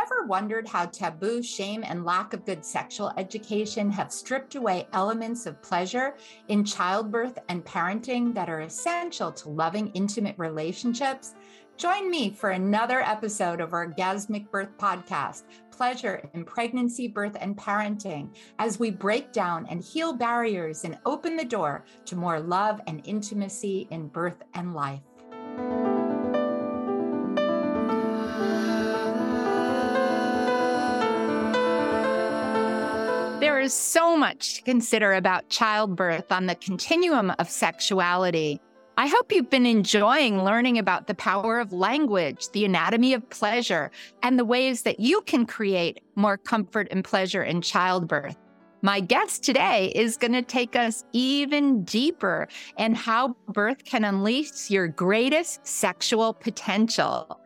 ever wondered how taboo, shame, and lack of good sexual education have stripped away elements of pleasure in childbirth and parenting that are essential to loving, intimate relationships? Join me for another episode of Orgasmic Birth Podcast Pleasure in Pregnancy, Birth, and Parenting as we break down and heal barriers and open the door to more love and intimacy in birth and life. There is so much to consider about childbirth on the continuum of sexuality. I hope you've been enjoying learning about the power of language, the anatomy of pleasure, and the ways that you can create more comfort and pleasure in childbirth. My guest today is going to take us even deeper in how birth can unleash your greatest sexual potential.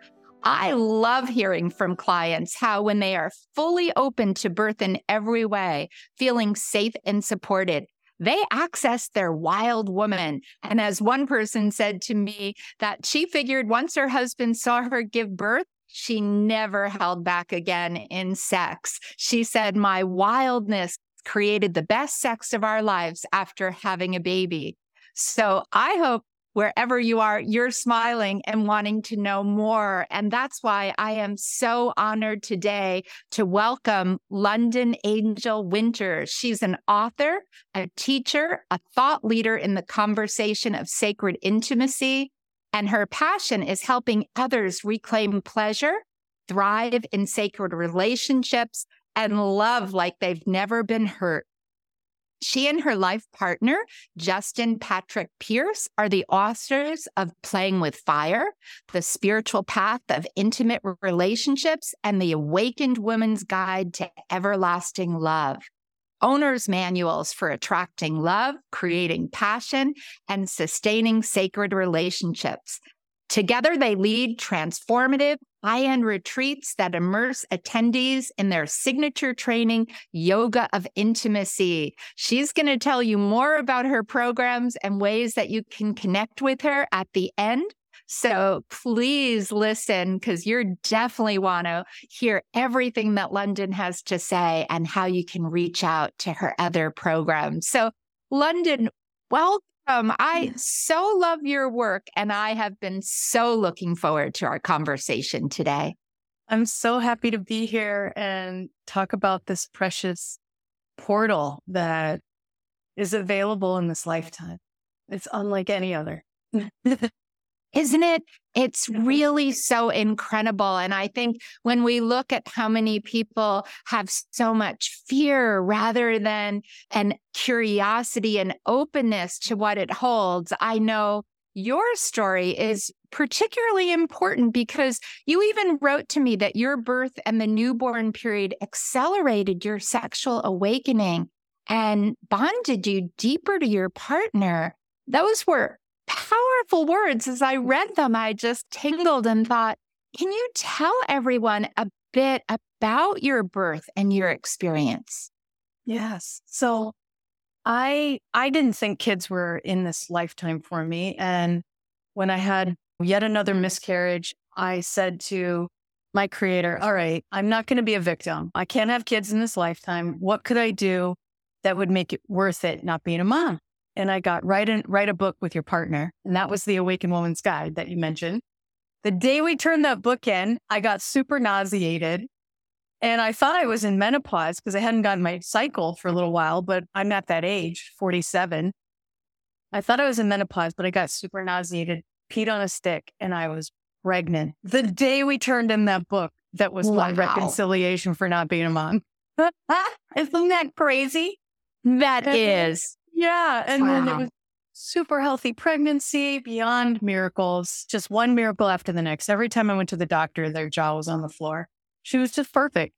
I love hearing from clients how, when they are fully open to birth in every way, feeling safe and supported, they access their wild woman. And as one person said to me, that she figured once her husband saw her give birth, she never held back again in sex. She said, My wildness created the best sex of our lives after having a baby. So I hope wherever you are, you're smiling and wanting to know more. And that's why I am so honored today to welcome Londin Angel Winter. She's an author, a teacher, a thought leader in the conversation of sacred intimacy. And her passion is helping others reclaim pleasure, thrive in sacred relationships, and love like they've never been hurt. She and her life partner, Justin Patrick Pierce, are the authors of Playing with Fire, The Spiritual Path of Intimate Relationships, and The Awakened Woman's Guide to Everlasting Love. Owner's manuals for attracting love, creating passion, and sustaining sacred relationships. Together, they lead transformative, high end retreats that immerse attendees in their signature training, Yoga of Intimacy. She's going to tell you more about her programs and ways that you can connect with her at the end. So please listen because you're definitely want to hear everything that Londin has to say and how you can reach out to her other programs. So, Londin, welcome um, I so love your work, and I have been so looking forward to our conversation today. I'm so happy to be here and talk about this precious portal that is available in this lifetime. It's unlike any other. isn't it? It's really so incredible. And I think when we look at how many people have so much fear rather than an curiosity and openness to what it holds, I know your story is particularly important because you even wrote to me that your birth and the newborn period accelerated your sexual awakening and bonded you deeper to your partner. Those were powerful words. As I read them, I just tingled and thought, can you tell everyone a bit about your birth and your experience? Yes. So I I didn't think kids were in this lifetime for me and when I had yet another miscarriage, I said to my creator, "All right, I'm not going to be a victim. I can't have kids in this lifetime. What could I do that would make it worth it not being a mom?" And I got write in, write a book with your partner, and that was the Awakened Woman's Guide that you mentioned. The day we turned that book in, I got super nauseated, and I thought I was in menopause because I hadn't gotten my cycle for a little while, but I'm at that age, 47. I thought I was in menopause, but I got super nauseated, peed on a stick, and I was pregnant. The day we turned in that book, that was wow. my reconciliation for not being a mom. Isn't that crazy? That is. Yeah. And wow. then it was super healthy pregnancy beyond miracles, just one miracle after the next. Every time I went to the doctor, their jaw was on the floor. She was just perfect.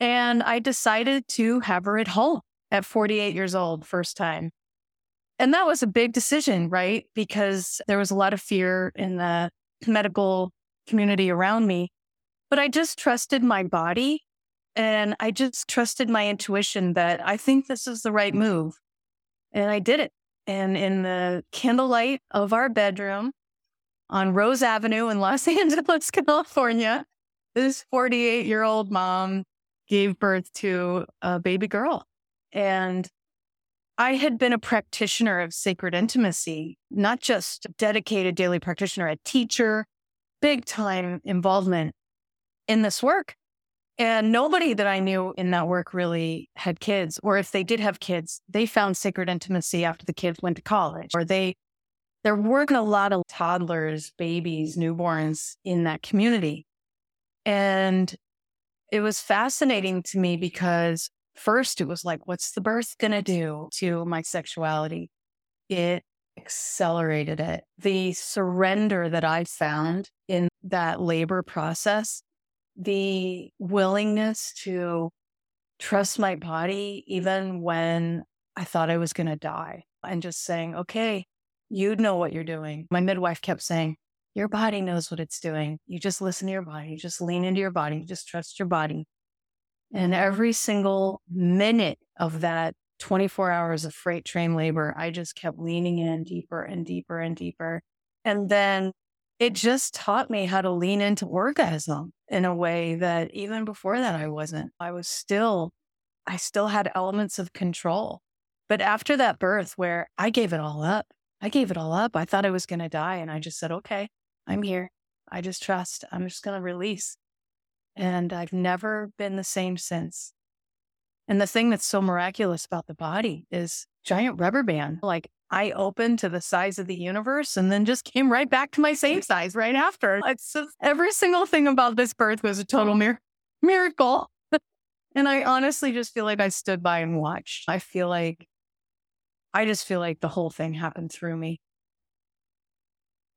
And I decided to have her at home at 48 years old, first time. And that was a big decision, right? Because there was a lot of fear in the medical community around me. But I just trusted my body and I just trusted my intuition that I think this is the right move. And I did it. And in the candlelight of our bedroom on Rose Avenue in Los Angeles, California, this 48 year old mom gave birth to a baby girl. And I had been a practitioner of sacred intimacy, not just a dedicated daily practitioner, a teacher, big time involvement in this work. And nobody that I knew in that work really had kids, or if they did have kids, they found sacred intimacy after the kids went to college, or they, there weren't a lot of toddlers, babies, newborns in that community. And it was fascinating to me because first it was like, what's the birth going to do to my sexuality? It accelerated it. The surrender that I found in that labor process, the willingness to trust my body, even when I thought I was going to die, and just saying, okay, you know what you're doing. My midwife kept saying, your body knows what it's doing. You just listen to your body, you just lean into your body, you just trust your body. And every single minute of that 24 hours of freight train labor, I just kept leaning in deeper and deeper and deeper. And then it just taught me how to lean into orgasm in a way that even before that I wasn't. I was still, I still had elements of control. But after that birth, where I gave it all up, I gave it all up. I thought I was going to die. And I just said, okay, I'm here. I just trust. I'm just going to release. And I've never been the same since. And the thing that's so miraculous about the body is giant rubber band. Like I opened to the size of the universe and then just came right back to my same size right after. It's just, every single thing about this birth was a total mir- miracle. and I honestly just feel like I stood by and watched. I feel like, I just feel like the whole thing happened through me.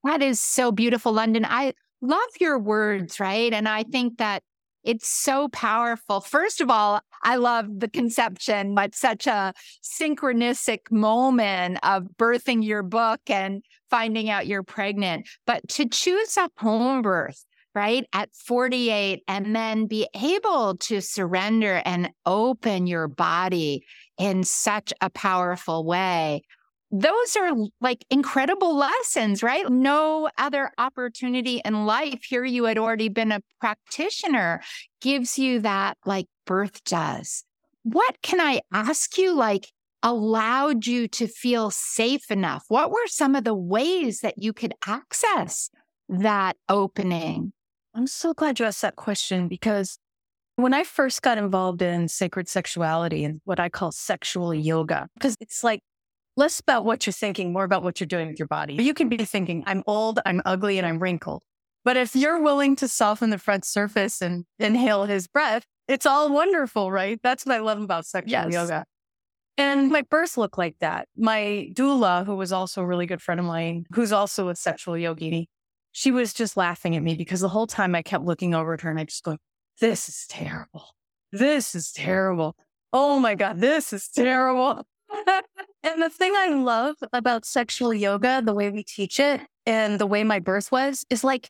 That is so beautiful, Londin. I love your words, right? And I think that it's so powerful. First of all, I love the conception, but such a synchronistic moment of birthing your book and finding out you're pregnant. But to choose a home birth, right, at 48, and then be able to surrender and open your body in such a powerful way those are like incredible lessons, right? No other opportunity in life. Here you had already been a practitioner gives you that like birth does. What can I ask you like allowed you to feel safe enough? What were some of the ways that you could access that opening? I'm so glad you asked that question because when I first got involved in sacred sexuality and what I call sexual yoga, because it's like less about what you're thinking, more about what you're doing with your body. You can be thinking, I'm old, I'm ugly, and I'm wrinkled. But if you're willing to soften the front surface and inhale his breath, it's all wonderful, right? That's what I love about sexual yes. yoga. And my birth looked like that. My doula, who was also a really good friend of mine, who's also a sexual yogini, she was just laughing at me because the whole time I kept looking over at her and I just go, this is terrible. This is terrible. Oh my God, this is terrible. and the thing I love about sexual yoga, the way we teach it and the way my birth was, is like,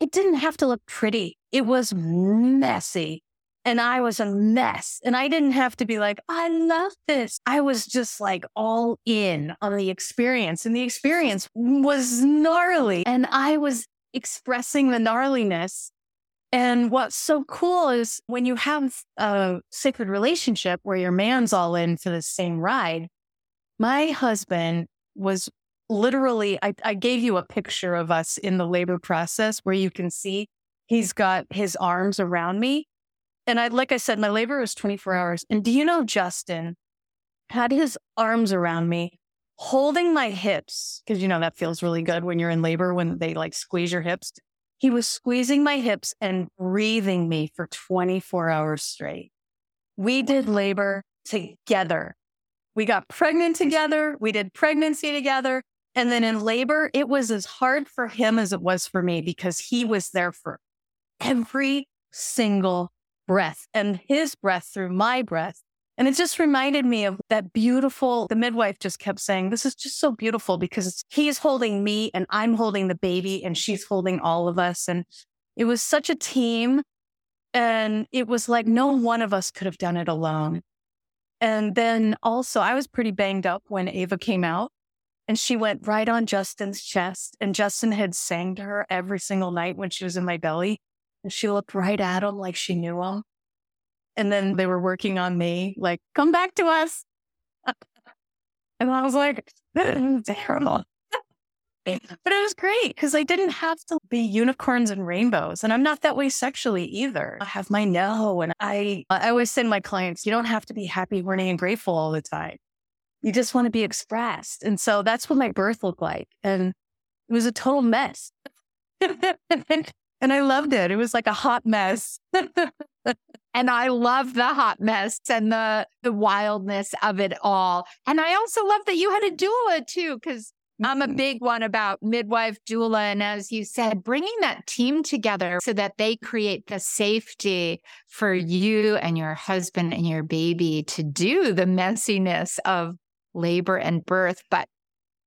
it didn't have to look pretty. It was messy. And I was a mess. And I didn't have to be like, I love this. I was just like all in on the experience. And the experience was gnarly. And I was expressing the gnarliness and what's so cool is when you have a sacred relationship where your man's all in for the same ride. My husband was literally, I, I gave you a picture of us in the labor process where you can see he's got his arms around me. And I, like I said, my labor was 24 hours. And do you know, Justin had his arms around me, holding my hips, because you know that feels really good when you're in labor when they like squeeze your hips he was squeezing my hips and breathing me for 24 hours straight. We did labor together. We got pregnant together. We did pregnancy together. And then in labor, it was as hard for him as it was for me because he was there for every single breath and his breath through my breath and it just reminded me of that beautiful, the midwife just kept saying, this is just so beautiful because he's holding me and I'm holding the baby and she's holding all of us. And it was such a team. And it was like no one of us could have done it alone. And then also, I was pretty banged up when Ava came out and she went right on Justin's chest. And Justin had sang to her every single night when she was in my belly. And she looked right at him like she knew him. And then they were working on me, like, come back to us. and I was like, terrible. Eh, but it was great because I didn't have to be unicorns and rainbows. And I'm not that way sexually either. I have my no. And I, I always say to my clients, you don't have to be happy, horny, and grateful all the time. You just want to be expressed. And so that's what my birth looked like. And it was a total mess. and I loved it. It was like a hot mess. and I love the hot mess and the the wildness of it all. And I also love that you had a doula too, because I'm a mm-hmm. big one about midwife doula. And as you said, bringing that team together so that they create the safety for you and your husband and your baby to do the messiness of labor and birth. But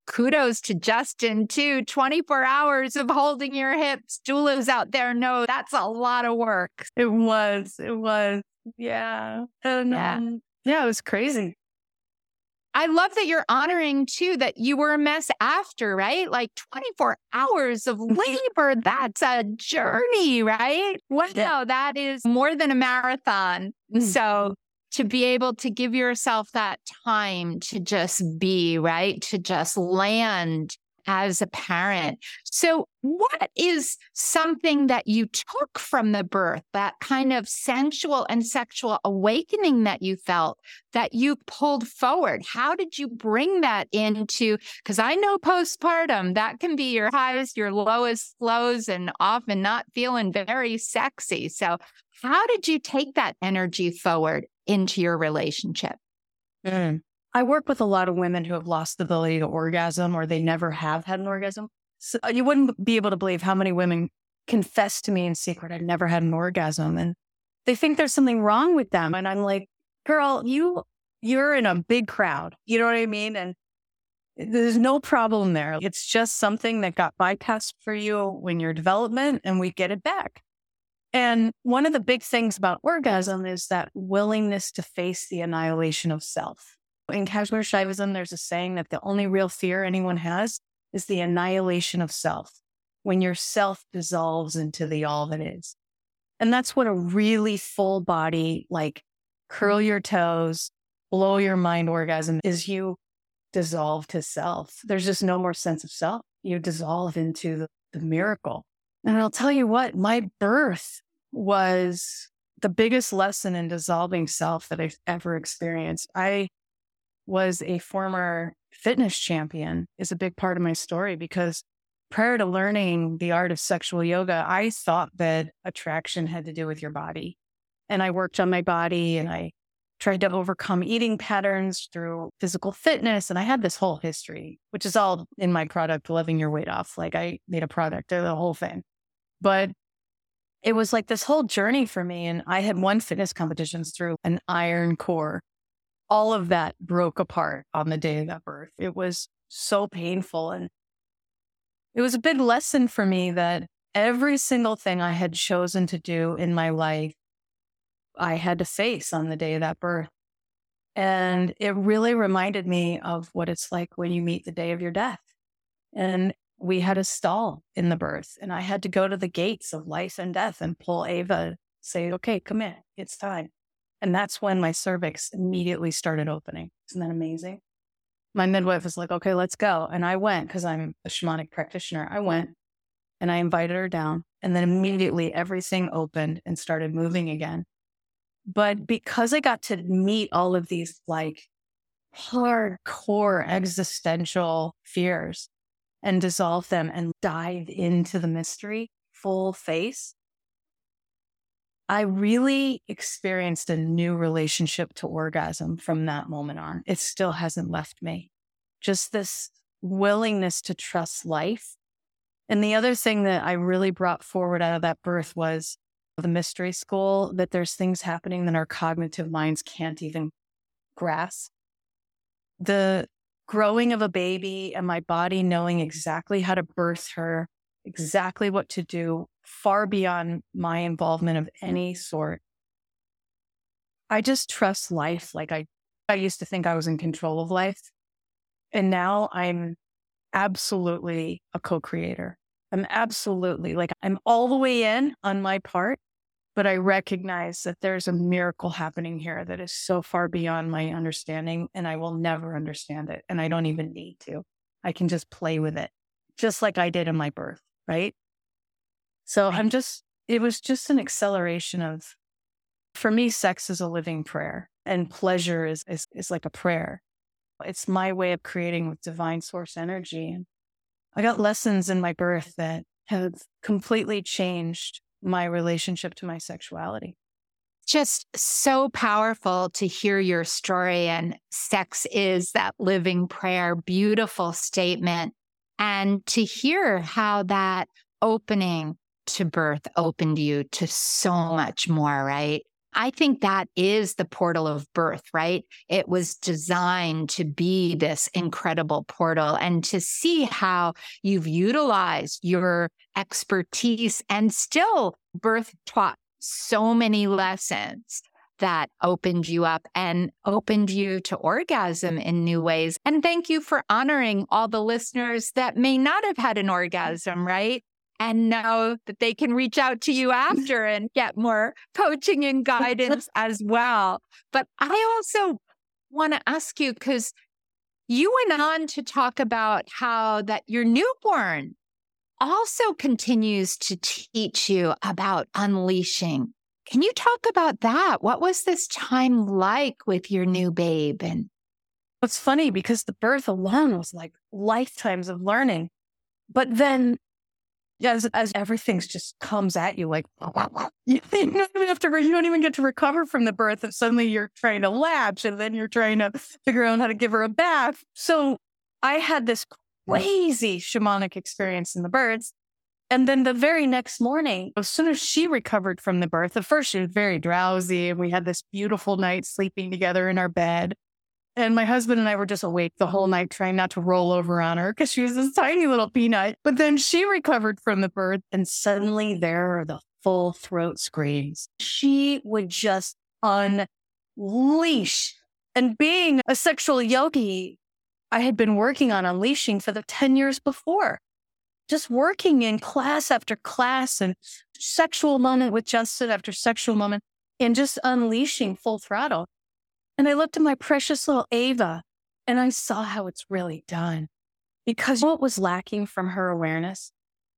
kudos to Justin too. 24 hours of holding your hips. Doulas out there know that's a lot of work. It was. It was. Yeah. And, yeah. Um, yeah, it was crazy. I love that you're honoring too that you were a mess after, right? Like 24 hours of labor. That's a journey, right? Wow, that is more than a marathon. Mm. So to be able to give yourself that time to just be, right? To just land as a parent. So, what is something that you took from the birth, that kind of sensual and sexual awakening that you felt that you pulled forward? How did you bring that into? Because I know postpartum, that can be your highest, your lowest lows, and often not feeling very sexy. So, how did you take that energy forward into your relationship? Mm. I work with a lot of women who have lost the ability to orgasm or they never have had an orgasm. So uh, you wouldn't be able to believe how many women confess to me in secret, I've never had an orgasm. And they think there's something wrong with them. And I'm like, girl, you, you're in a big crowd. You know what I mean? And there's no problem there. It's just something that got bypassed for you when you're development and we get it back. And one of the big things about orgasm is that willingness to face the annihilation of self. In Kashmir Shaivism, there's a saying that the only real fear anyone has is the annihilation of self, when your self dissolves into the all that is. And that's what a really full body, like curl your toes, blow your mind orgasm is you dissolve to self. There's just no more sense of self. You dissolve into the, the miracle. And I'll tell you what, my birth was the biggest lesson in dissolving self that I've ever experienced. I was a former fitness champion is a big part of my story because prior to learning the art of sexual yoga, I thought that attraction had to do with your body. And I worked on my body and I tried to overcome eating patterns through physical fitness. And I had this whole history, which is all in my product, Loving Your Weight Off. Like I made a product, of the whole thing. But it was like this whole journey for me. And I had won fitness competitions through an iron core. All of that broke apart on the day of that birth. It was so painful. And it was a big lesson for me that every single thing I had chosen to do in my life, I had to face on the day of that birth. And it really reminded me of what it's like when you meet the day of your death. And we had a stall in the birth and I had to go to the gates of life and death and pull Ava, say, okay, come in, it's time. And that's when my cervix immediately started opening. Isn't that amazing? My midwife was like, okay, let's go. And I went because I'm a shamanic practitioner. I went and I invited her down. And then immediately everything opened and started moving again. But because I got to meet all of these like hardcore existential fears, and dissolve them and dive into the mystery full face, I really experienced a new relationship to orgasm from that moment on. It still hasn't left me. Just this willingness to trust life. And the other thing that I really brought forward out of that birth was the mystery school that there's things happening that our cognitive minds can't even grasp. The growing of a baby and my body knowing exactly how to birth her, exactly what to do, far beyond my involvement of any sort. I just trust life. Like I, I used to think I was in control of life. And now I'm absolutely a co creator. I'm absolutely like, I'm all the way in on my part, but I recognize that there's a miracle happening here that is so far beyond my understanding, and I will never understand it. And I don't even need to. I can just play with it, just like I did in my birth. Right. So I'm just, it was just an acceleration of, for me, sex is a living prayer and pleasure is, is, is like a prayer. It's my way of creating with divine source energy. I got lessons in my birth that have completely changed my relationship to my sexuality. Just so powerful to hear your story. And sex is that living prayer, beautiful statement. And to hear how that opening to birth opened you to so much more, right? I think that is the portal of birth, right? It was designed to be this incredible portal and to see how you've utilized your expertise and still birth taught so many lessons that opened you up and opened you to orgasm in new ways. And thank you for honoring all the listeners that may not have had an orgasm, right? and know that they can reach out to you after and get more coaching and guidance as well. But I also want to ask you because you went on to talk about how that your newborn also continues to teach you about unleashing. Can you talk about that? What was this time like with your new babe? And it's funny because the birth alone was like lifetimes of learning. But then as, as everything's just comes at you like you don't even have to you don't even get to recover from the birth and suddenly you're trying to latch and then you're trying to figure out how to give her a bath so i had this crazy shamanic experience in the birds and then the very next morning as soon as she recovered from the birth at first she was very drowsy and we had this beautiful night sleeping together in our bed and my husband and I were just awake the whole night trying not to roll over on her because she was this tiny little peanut. But then she recovered from the birth and suddenly there are the full throat screams. She would just unleash. And being a sexual yogi, I had been working on unleashing for the 10 years before. Just working in class after class and sexual moment with Justin after sexual moment and just unleashing full throttle. And I looked at my precious little Ava and I saw how it's really done. Because what was lacking from her awareness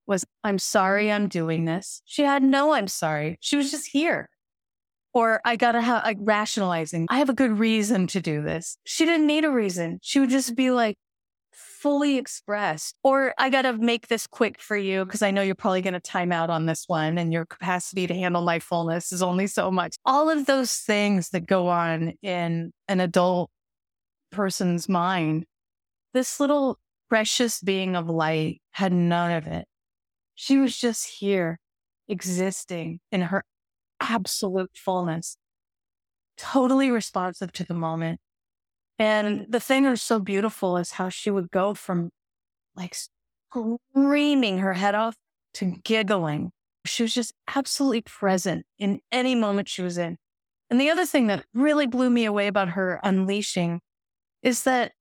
was, I'm sorry I'm doing this. She had no, I'm sorry. She was just here. Or I got to have like rationalizing. I have a good reason to do this. She didn't need a reason. She would just be like, fully expressed. Or I got to make this quick for you because I know you're probably going to time out on this one and your capacity to handle my fullness is only so much. All of those things that go on in an adult person's mind, this little precious being of light had none of it. She was just here existing in her absolute fullness, totally responsive to the moment, and the thing that's so beautiful is how she would go from like screaming her head off to giggling. She was just absolutely present in any moment she was in. And the other thing that really blew me away about her unleashing is that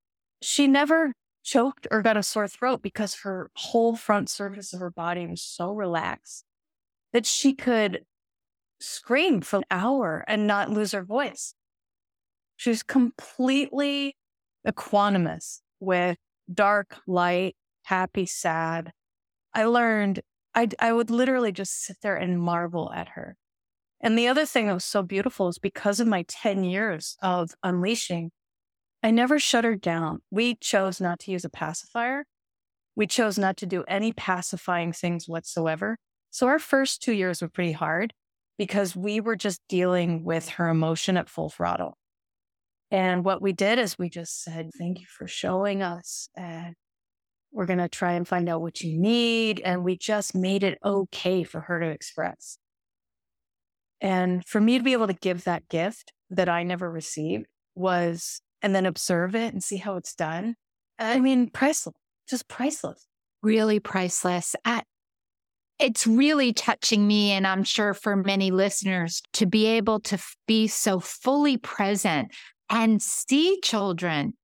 she never choked or got a sore throat because her whole front surface of her body was so relaxed that she could scream for an hour and not lose her voice. She's completely equanimous with dark, light, happy, sad. I learned I, I would literally just sit there and marvel at her. And the other thing that was so beautiful is because of my 10 years of unleashing, I never shut her down. We chose not to use a pacifier. We chose not to do any pacifying things whatsoever. So our first two years were pretty hard because we were just dealing with her emotion at full throttle. And what we did is we just said, thank you for showing us. And we're going to try and find out what you need. And we just made it okay for her to express. And for me to be able to give that gift that I never received was, and then observe it and see how it's done. I mean, priceless, just priceless. Really priceless. It's really touching me, and I'm sure for many listeners, to be able to be so fully present and see children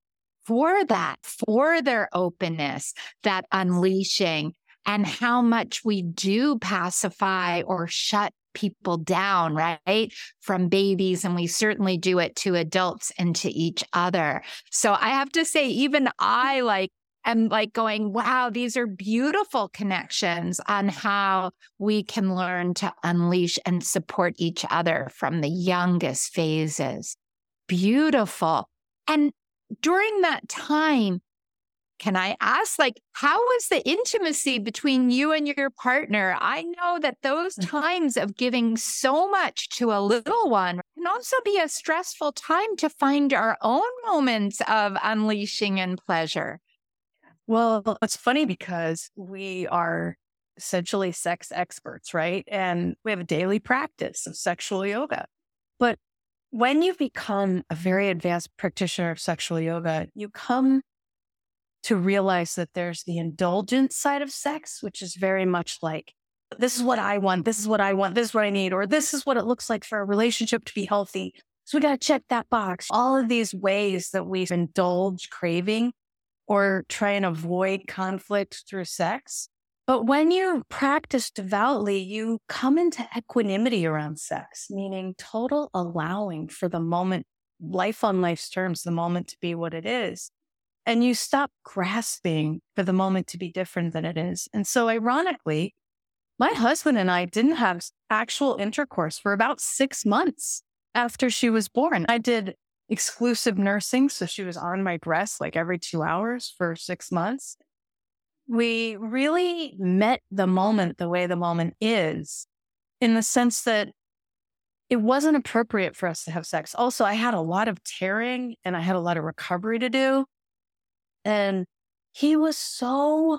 for that, for their openness, that unleashing. and how much we do pacify or shut people down, right? From babies. And we certainly do it to adults and to each other. So I have to say, even I like am like going, wow, these are beautiful connections on how we can learn to unleash and support each other from the youngest phases. Beautiful. And during that time, can I ask, like, how was the intimacy between you and your partner? I know that those mm. times of giving so much to a little one can also be a stressful time to find our own moments of unleashing and pleasure. Well, it's funny because we are essentially sex experts, right? And we have a daily practice of sexual yoga. When you become a very advanced practitioner of sexual yoga, you come to realize that there's the indulgent side of sex, which is very much like, this is what I want, this is what I want, this is what I need, or this is what it looks like for a relationship to be healthy. So we got to check that box. All of these ways that we indulge craving or try and avoid conflict through sex. But when you practice devoutly, you come into equanimity around sex, meaning total allowing for the moment, life on life's terms, the moment to be what it is and you stop grasping for the moment to be different than it is. And so, ironically, my husband and I didn't have actual intercourse for about six months after she was born. I did exclusive nursing. So she was on my breast like every two hours for six months. We really met the moment the way the moment is in the sense that it wasn't appropriate for us to have sex. Also, I had a lot of tearing and I had a lot of recovery to do. And he was so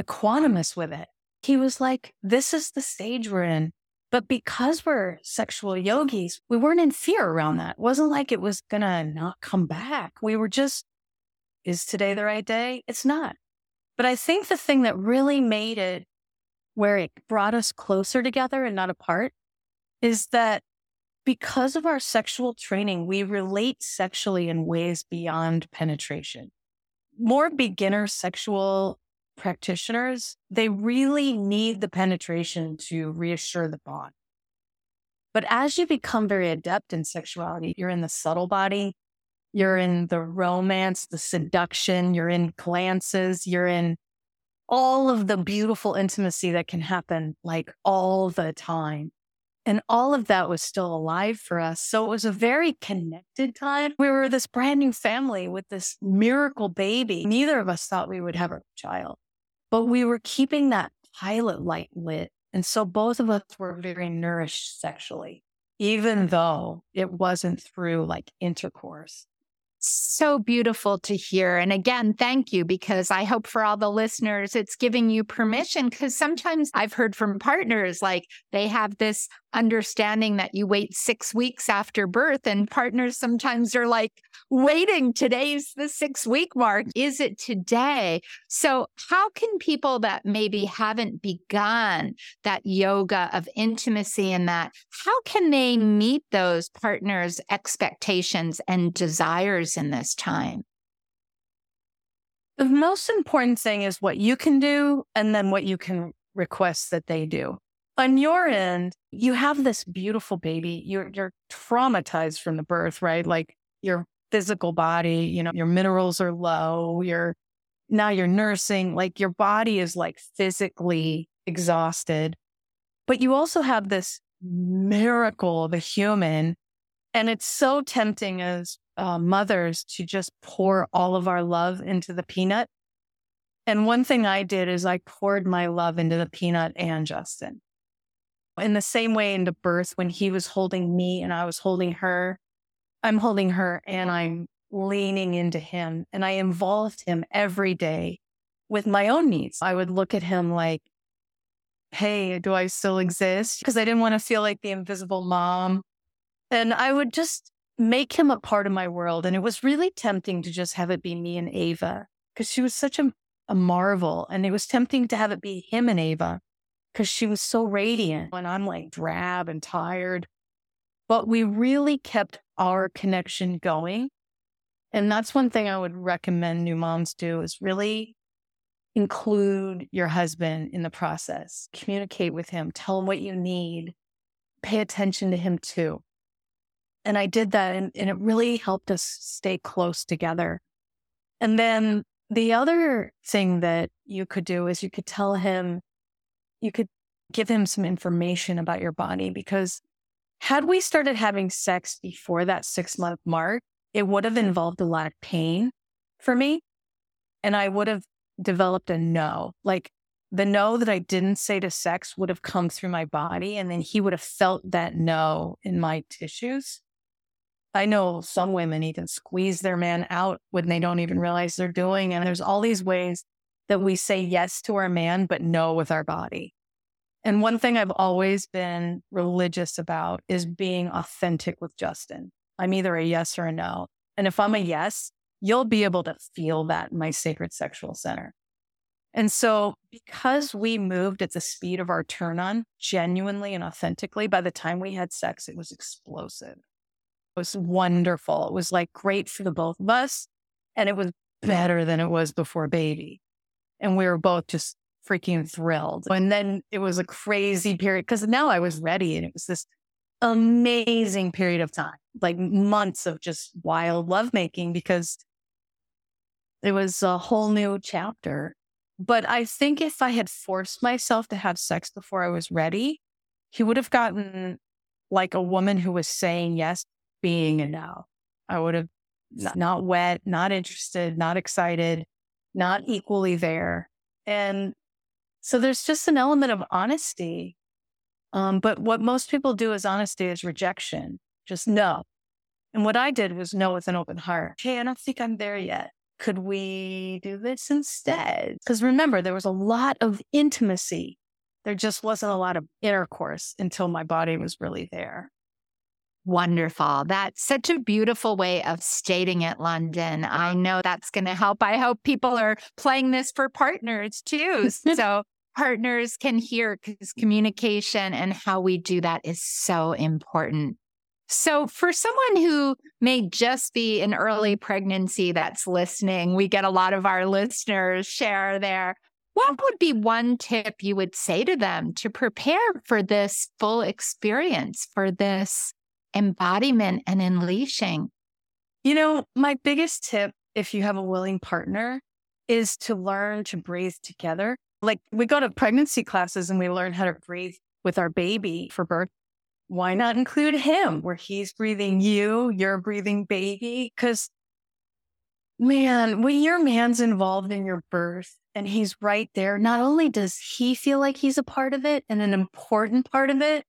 equanimous with it. He was like, this is the stage we're in. But because we're sexual yogis, we weren't in fear around that. It wasn't like it was going to not come back. We were just, is today the right day? It's not. But I think the thing that really made it where it brought us closer together and not apart is that because of our sexual training, we relate sexually in ways beyond penetration. More beginner sexual practitioners, they really need the penetration to reassure the bond. But as you become very adept in sexuality, you're in the subtle body, you're in the romance, the seduction, you're in glances, you're in all of the beautiful intimacy that can happen like all the time. And all of that was still alive for us. So it was a very connected time. We were this brand new family with this miracle baby. Neither of us thought we would have a child, but we were keeping that pilot light lit. And so both of us were very nourished sexually, even though it wasn't through like intercourse so beautiful to hear. And again, thank you because I hope for all the listeners, it's giving you permission. Because sometimes I've heard from partners like they have this understanding that you wait six weeks after birth, and partners sometimes are like, waiting, today's the six week mark. Is it today? So, how can people that maybe haven't begun that yoga of intimacy and that, how can they meet those partners' expectations and desires in this time? The most important thing is what you can do and then what you can request that they do. On your end, you have this beautiful baby. You're you're traumatized from the birth, right? Like your physical body, you know, your minerals are low, you're now you're nursing, like your body is like physically exhausted. But you also have this miracle of a human. And it's so tempting as uh, mothers to just pour all of our love into the peanut. And one thing I did is I poured my love into the peanut and Justin. In the same way into birth, when he was holding me and I was holding her, I'm holding her and I'm leaning into him and I involved him every day with my own needs. I would look at him like, Hey, do I still exist? Because I didn't want to feel like the invisible mom. And I would just make him a part of my world. And it was really tempting to just have it be me and Ava because she was such a, a marvel. And it was tempting to have it be him and Ava because she was so radiant and I'm like drab and tired. But we really kept our connection going. And that's one thing I would recommend new moms do is really include your husband in the process, communicate with him, tell him what you need, pay attention to him too. And I did that and, and it really helped us stay close together. And then the other thing that you could do is you could tell him, you could give him some information about your body because had we started having sex before that six month mark, it would have involved a lot of pain for me. And I would have developed a no. Like the no that I didn't say to sex would have come through my body. And then he would have felt that no in my tissues. I know some women even squeeze their man out when they don't even realize they're doing. And there's all these ways that we say yes to our man, but no with our body. And one thing I've always been religious about is being authentic with Justin. I'm either a yes or a no. And if I'm a yes, you'll be able to feel that in my sacred sexual center. And so, because we moved at the speed of our turn on, genuinely and authentically, by the time we had sex, it was explosive. It was wonderful. It was like great for the both of us. And it was better than it was before baby. And we were both just freaking thrilled. And then it was a crazy period because now I was ready and it was this amazing period of time, like months of just wild lovemaking because it was a whole new chapter. But I think if I had forced myself to have sex before I was ready, he would have gotten like a woman who was saying yes, being a no. I would have not, not wet, not interested, not excited, not equally there. And so there's just an element of honesty. Um, but what most people do as honesty is rejection, just no. And what I did was no with an open heart. Hey, I don't think I'm there yet. Could we do this instead? Because remember, there was a lot of intimacy. There just wasn't a lot of intercourse until my body was really there. Wonderful. That's such a beautiful way of stating it, Londin. I know that's going to help. I hope people are playing this for partners too. so partners can hear because communication and how we do that is so important. So, for someone who may just be in early pregnancy that's listening, we get a lot of our listeners share their. What would be one tip you would say to them to prepare for this full experience, for this embodiment and unleashing? You know, my biggest tip, if you have a willing partner, is to learn to breathe together like we go to pregnancy classes and we learn how to breathe with our baby for birth. Why not include him where he's breathing you, you're breathing baby? Because man, when your man's involved in your birth and he's right there, not only does he feel like he's a part of it and an important part of it,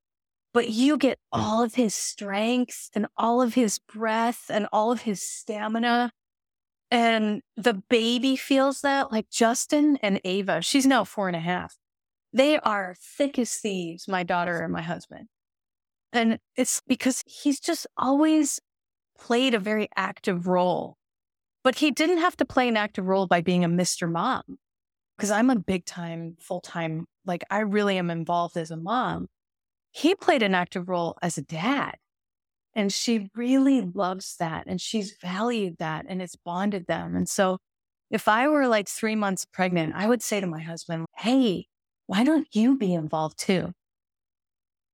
but you get hmm. all of his strength and all of his breath and all of his stamina and the baby feels that, like Justin and Ava, she's now four and a half. They are thick as thieves, my daughter and my husband. And it's because he's just always played a very active role. But he didn't have to play an active role by being a Mr. Mom, because I'm a big time, full time, like I really am involved as a mom. He played an active role as a dad. And she really loves that and she's valued that and it's bonded them. And so if I were like three months pregnant, I would say to my husband, Hey, why don't you be involved too?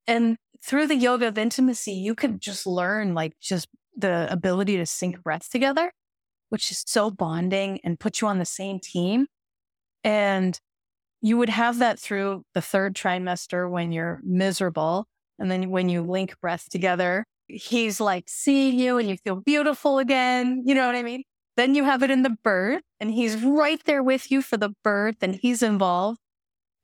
And through the yoga of intimacy, you could just learn like just the ability to sync breath together, which is so bonding and put you on the same team. And you would have that through the third trimester when you're miserable. And then when you link breath together, he's like seeing you and you feel beautiful again. You know what I mean? Then you have it in the birth and he's right there with you for the birth and he's involved.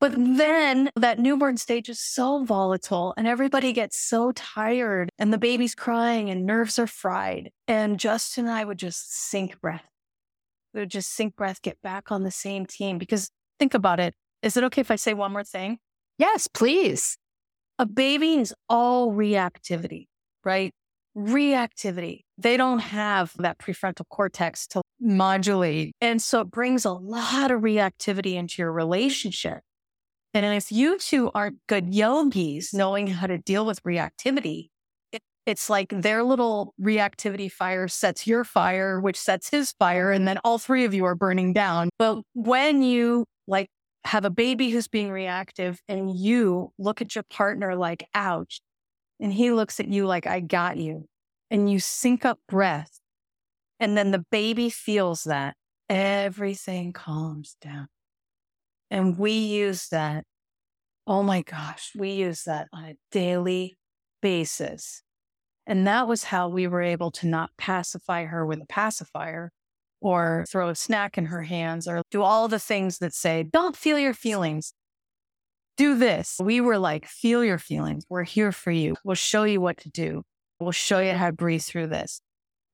But then that newborn stage is so volatile and everybody gets so tired and the baby's crying and nerves are fried. And Justin and I would just sync breath. We would just sync breath, get back on the same team. Because think about it. Is it okay if I say one more thing? Yes, please. A baby is all reactivity right? Reactivity. They don't have that prefrontal cortex to modulate. And so it brings a lot of reactivity into your relationship. And if you two aren't good yogis knowing how to deal with reactivity, it, it's like their little reactivity fire sets your fire, which sets his fire. And then all three of you are burning down. But when you like have a baby who's being reactive and you look at your partner like, ouch. And he looks at you like, I got you. And you sync up breath. And then the baby feels that everything calms down. And we use that. Oh my gosh, we use that on a daily basis. And that was how we were able to not pacify her with a pacifier or throw a snack in her hands or do all the things that say, don't feel your feelings. Do this. We were like, feel your feelings. We're here for you. We'll show you what to do. We'll show you how to breathe through this.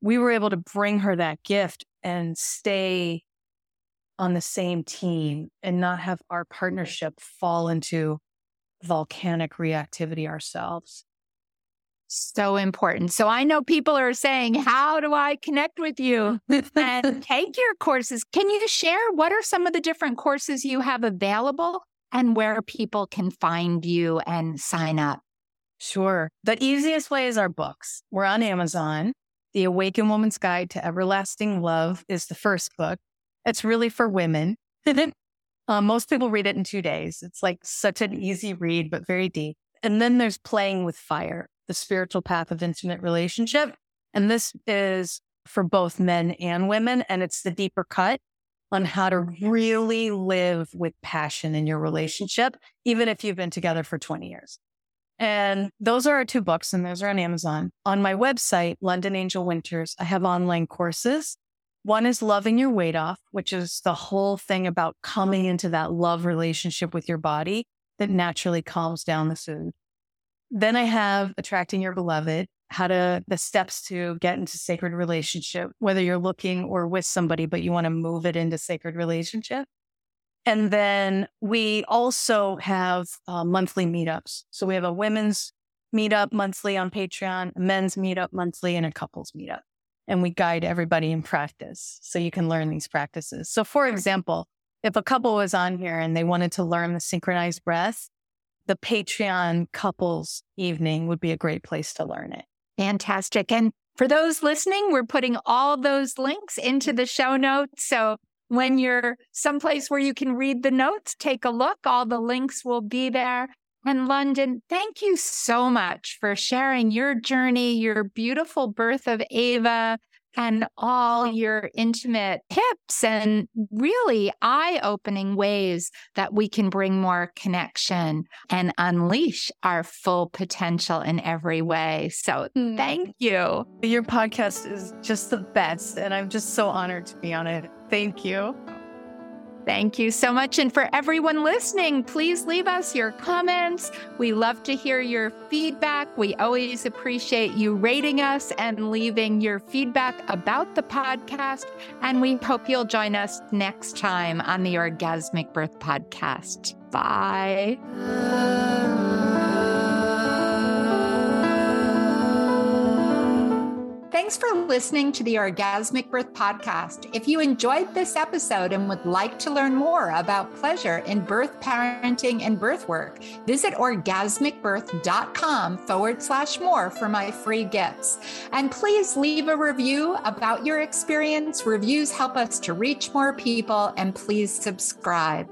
We were able to bring her that gift and stay on the same team and not have our partnership fall into volcanic reactivity ourselves. So important. So I know people are saying, How do I connect with you and take your courses? Can you share what are some of the different courses you have available and where people can find you and sign up? Sure. The easiest way is our books. We're on Amazon. The Awakened Woman's Guide to Everlasting Love is the first book. It's really for women. uh, most people read it in two days. It's like such an easy read, but very deep. And then there's Playing with Fire the spiritual path of intimate relationship. And this is for both men and women. And it's the deeper cut on how to mm-hmm. really live with passion in your relationship, even if you've been together for 20 years. And those are our two books, and those are on Amazon. On my website, Londin Angel Winters, I have online courses. One is Loving Your Weight Off, which is the whole thing about coming into that love relationship with your body that naturally calms down the food. Then I have attracting your beloved, how to the steps to get into sacred relationship, whether you're looking or with somebody, but you want to move it into sacred relationship. And then we also have uh, monthly meetups. So we have a women's meetup monthly on Patreon, a men's meetup monthly, and a couples meetup. And we guide everybody in practice so you can learn these practices. So, for example, if a couple was on here and they wanted to learn the synchronized breath, the Patreon couples evening would be a great place to learn it. Fantastic. And for those listening, we're putting all those links into the show notes. So when you're someplace where you can read the notes, take a look. All the links will be there. And Londin, thank you so much for sharing your journey, your beautiful birth of Ava, and all your intimate tips and really eye opening ways that we can bring more connection and unleash our full potential in every way. So, mm. thank you. Your podcast is just the best, and I'm just so honored to be on it. Thank you. Thank you so much. And for everyone listening, please leave us your comments. We love to hear your feedback. We always appreciate you rating us and leaving your feedback about the podcast. And we hope you'll join us next time on the Orgasmic Birth Podcast. Bye. Thanks for listening to the Orgasmic Birth Podcast. If you enjoyed this episode and would like to learn more about pleasure in birth, parenting, and birth work, visit orgasmicbirth.com forward slash more for my free gifts. And please leave a review about your experience. Reviews help us to reach more people, and please subscribe.